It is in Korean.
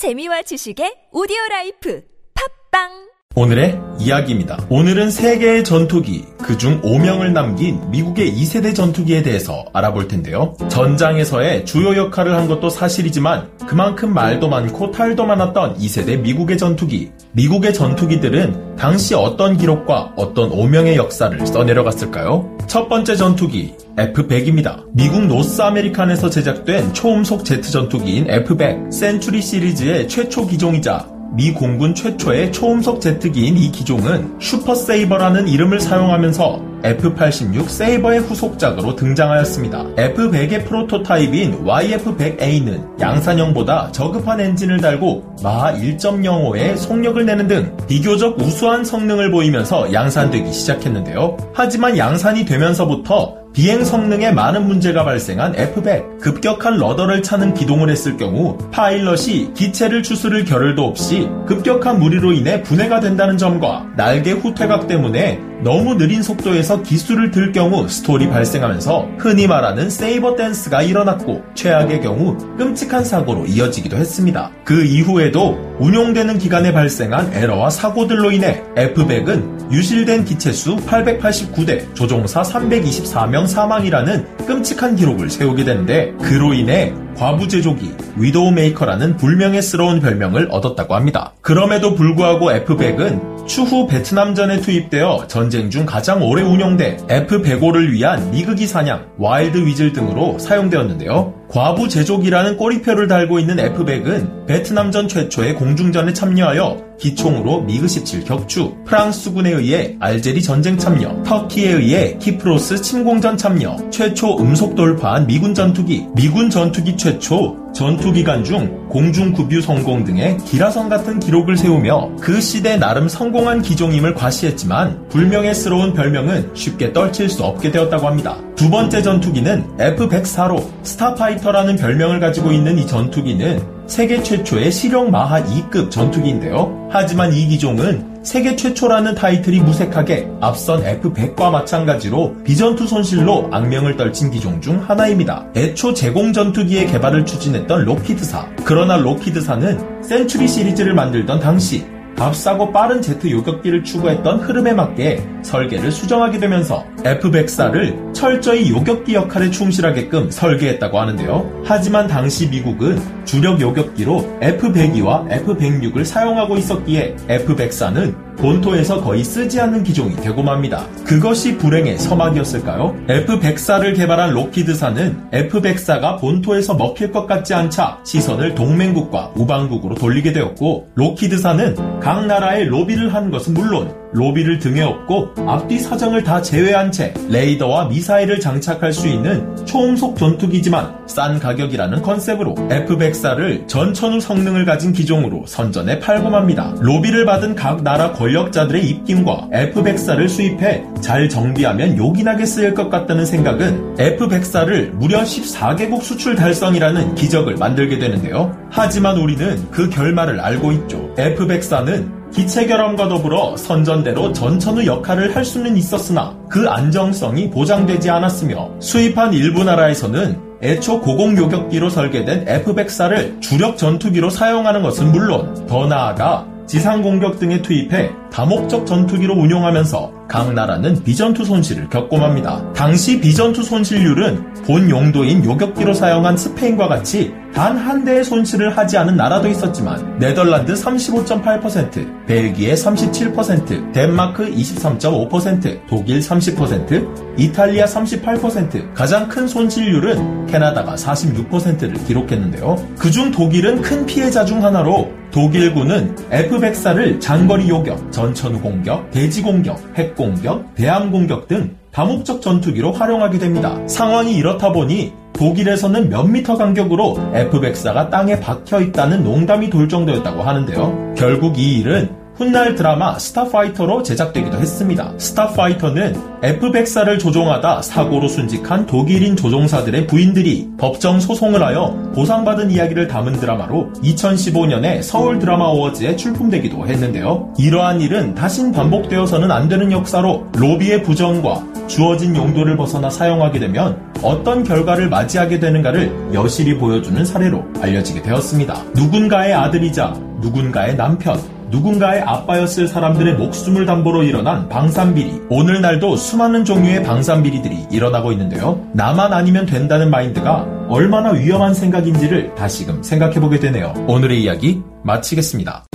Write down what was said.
재미와 지식의 오디오 라이프. 팝빵 오늘의 이야기입니다. 오늘은 세계의 전투기, 그중 오명을 남긴 미국의 2세대 전투기에 대해서 알아볼 텐데요. 전장에서의 주요 역할을 한 것도 사실이지만 그만큼 말도 많고 탈도 많았던 2세대 미국의 전투기. 미국의 전투기들은 당시 어떤 기록과 어떤 오명의 역사를 써내려갔을까요? 첫 번째 전투기, F-100입니다. 미국 North American에서 제작된 초음속 제트 전투기인 F-100, Century 시리즈의 최초 기종이자 미 공군 최초의 초음속 제트기인 이 기종은 Super Sabre라는 이름을 사용하면서 F-86 Sabre의 후속작으로 등장하였습니다. F-100의 prototype인 YF-100A는 양산형보다 저급한 엔진을 달고 마하 1.05의 속력을 내는 등 비교적 우수한 성능을 보이면서 양산되기 시작했는데요. 하지만 양산이 되면서부터 비행 성능에 많은 문제가 발생한 F100. 급격한 rudder를 차는 기동을 했을 경우 파일럿이 기체를 추스를 겨를도 없이 급격한 무리로 인해 분해가 된다는 점과 날개 후퇴각 때문에 너무 느린 속도에서 기수를 들 경우 stall이 발생하면서 흔히 말하는 Sabre dance가 일어났고 최악의 경우 끔찍한 사고로 이어지기도 했습니다. 그 이후에도 운용되는 기간에 발생한 에러와 사고들로 인해 F100은 유실된 기체수 889대, 조종사 324명 사망이라는 끔찍한 기록을 세우게 되는데 그로 인해 과부 제조기, widowmaker라는 불명예스러운 별명을 얻었다고 합니다. 그럼에도 불구하고 F100은 추후 베트남전에 투입되어 전쟁 중 가장 오래 운영돼 F105를 위한 미그기 사냥, Wild Weasel 등으로 사용되었는데요. 과부 제조기라는 꼬리표를 달고 있는 F100은 베트남전 최초의 공중전에 참여하여 기총으로 미그 17 격추, 프랑스군에 의해 알제리 전쟁 참여, 터키에 의해 키프로스 침공전 참여, 최초 음속 돌파한 미군 전투기, 미군 전투기 최초 전투 기간 중 공중 급유 성공 등의 기라성 같은 기록을 세우며 그 시대 나름 성공한 기종임을 과시했지만 불명예스러운 별명은 쉽게 떨칠 수 없게 되었다고 합니다. 두 번째 전투기는 F-104로 Starfighter라는 별명을 가지고 있는 이 전투기는 세계 최초의 실용 마하 2급 전투기인데요. 하지만 이 기종은 세계 최초라는 타이틀이 무색하게 앞선 F-100과 마찬가지로 비전투 손실로 악명을 떨친 기종 중 하나입니다. 애초 제공 전투기의 개발을 추진했던 Lockheed사. 그러나 Lockheed사는 Century 시리즈를 만들던 당시 값싸고 빠른 제트 요격기를 추구했던 흐름에 맞게 설계를 수정하게 되면서 F-104를 철저히 요격기 역할에 충실하게끔 설계했다고 하는데요. 하지만 당시 미국은 주력 요격기로 F-102와 F-106을 사용하고 있었기에 F-104는 본토에서 거의 쓰지 않는 기종이 되고 맙니다. 그것이 불행의 서막이었을까요? F-104를 개발한 로키드사는 F-104가 본토에서 먹힐 것 같지 않자 시선을 동맹국과 우방국으로 돌리게 되었고 로키드사는 각 나라의 로비를 한 것은 물론 로비를 등에 업고 앞뒤 사정을 다 제외한 채 레이더와 미사일을 장착할 수 있는 초음속 전투기지만 싼 가격이라는 컨셉으로 F-104를 전천후 성능을 가진 기종으로 선전에 팔고 맙니다. 로비를 받은 각 나라 권력자들의 입김과 F-104를 수입해 잘 정비하면 요긴하게 쓰일 것 같다는 생각은 F-104를 무려 14개국 수출 달성이라는 기적을 만들게 되는데요. 하지만 우리는 그 결말을 알고 있죠. F-104는 기체 결함과 더불어 선전대로 전천후 역할을 할 수는 있었으나 그 안정성이 보장되지 않았으며 수입한 일부 나라에서는 애초 고공 요격기로 설계된 F-104를 주력 전투기로 사용하는 것은 물론 더 나아가 지상 공격 등에 투입해 다목적 전투기로 운용하면서 각 나라는 비전투 손실을 겪고 맙니다. 당시 비전투 손실률은 본 용도인 요격기로 사용한 스페인과 같이 단 한 대의 손실을 하지 않은 나라도 있었지만 네덜란드 35.8%, 벨기에 37%, 덴마크 23.5%, 독일 30%, 이탈리아 38%, 가장 큰 손실률은 캐나다가 46%를 기록했는데요. 그중 독일은 큰 피해자 중 하나로 독일군은 F-104를 장거리 요격, 전천후 공격, 대지 공격, 핵 공격, 대함 공격 등 다목적 전투기로 활용하게 됩니다. 상황이 이렇다 보니 독일에서는 몇 미터 간격으로 F-104가 땅에 박혀 있다는 농담이 돌 정도였다고 하는데요. 결국 이 일은 훗날 드라마 스타파이터로 제작되기도 했습니다. 스타파이터는 F-104를 조종하다 사고로 순직한 독일인 조종사들의 부인들이 법정 소송을 하여 보상받은 이야기를 담은 드라마로 2015년에 서울 드라마 어워즈에 출품되기도 했는데요. 이러한 일은 다신 반복되어서는 안 되는 역사로 로비의 부정과 주어진 용도를 벗어나 사용하게 되면 어떤 결과를 맞이하게 되는가를 여실히 보여주는 사례로 알려지게 되었습니다. 누군가의 아들이자 누군가의 남편, 누군가의 아빠였을 사람들의 목숨을 담보로 일어난 방산비리. 오늘날도 수많은 종류의 방산비리들이 일어나고 있는데요. 나만 아니면 된다는 마인드가 얼마나 위험한 생각인지를 다시금 생각해보게 되네요. 오늘의 이야기 마치겠습니다.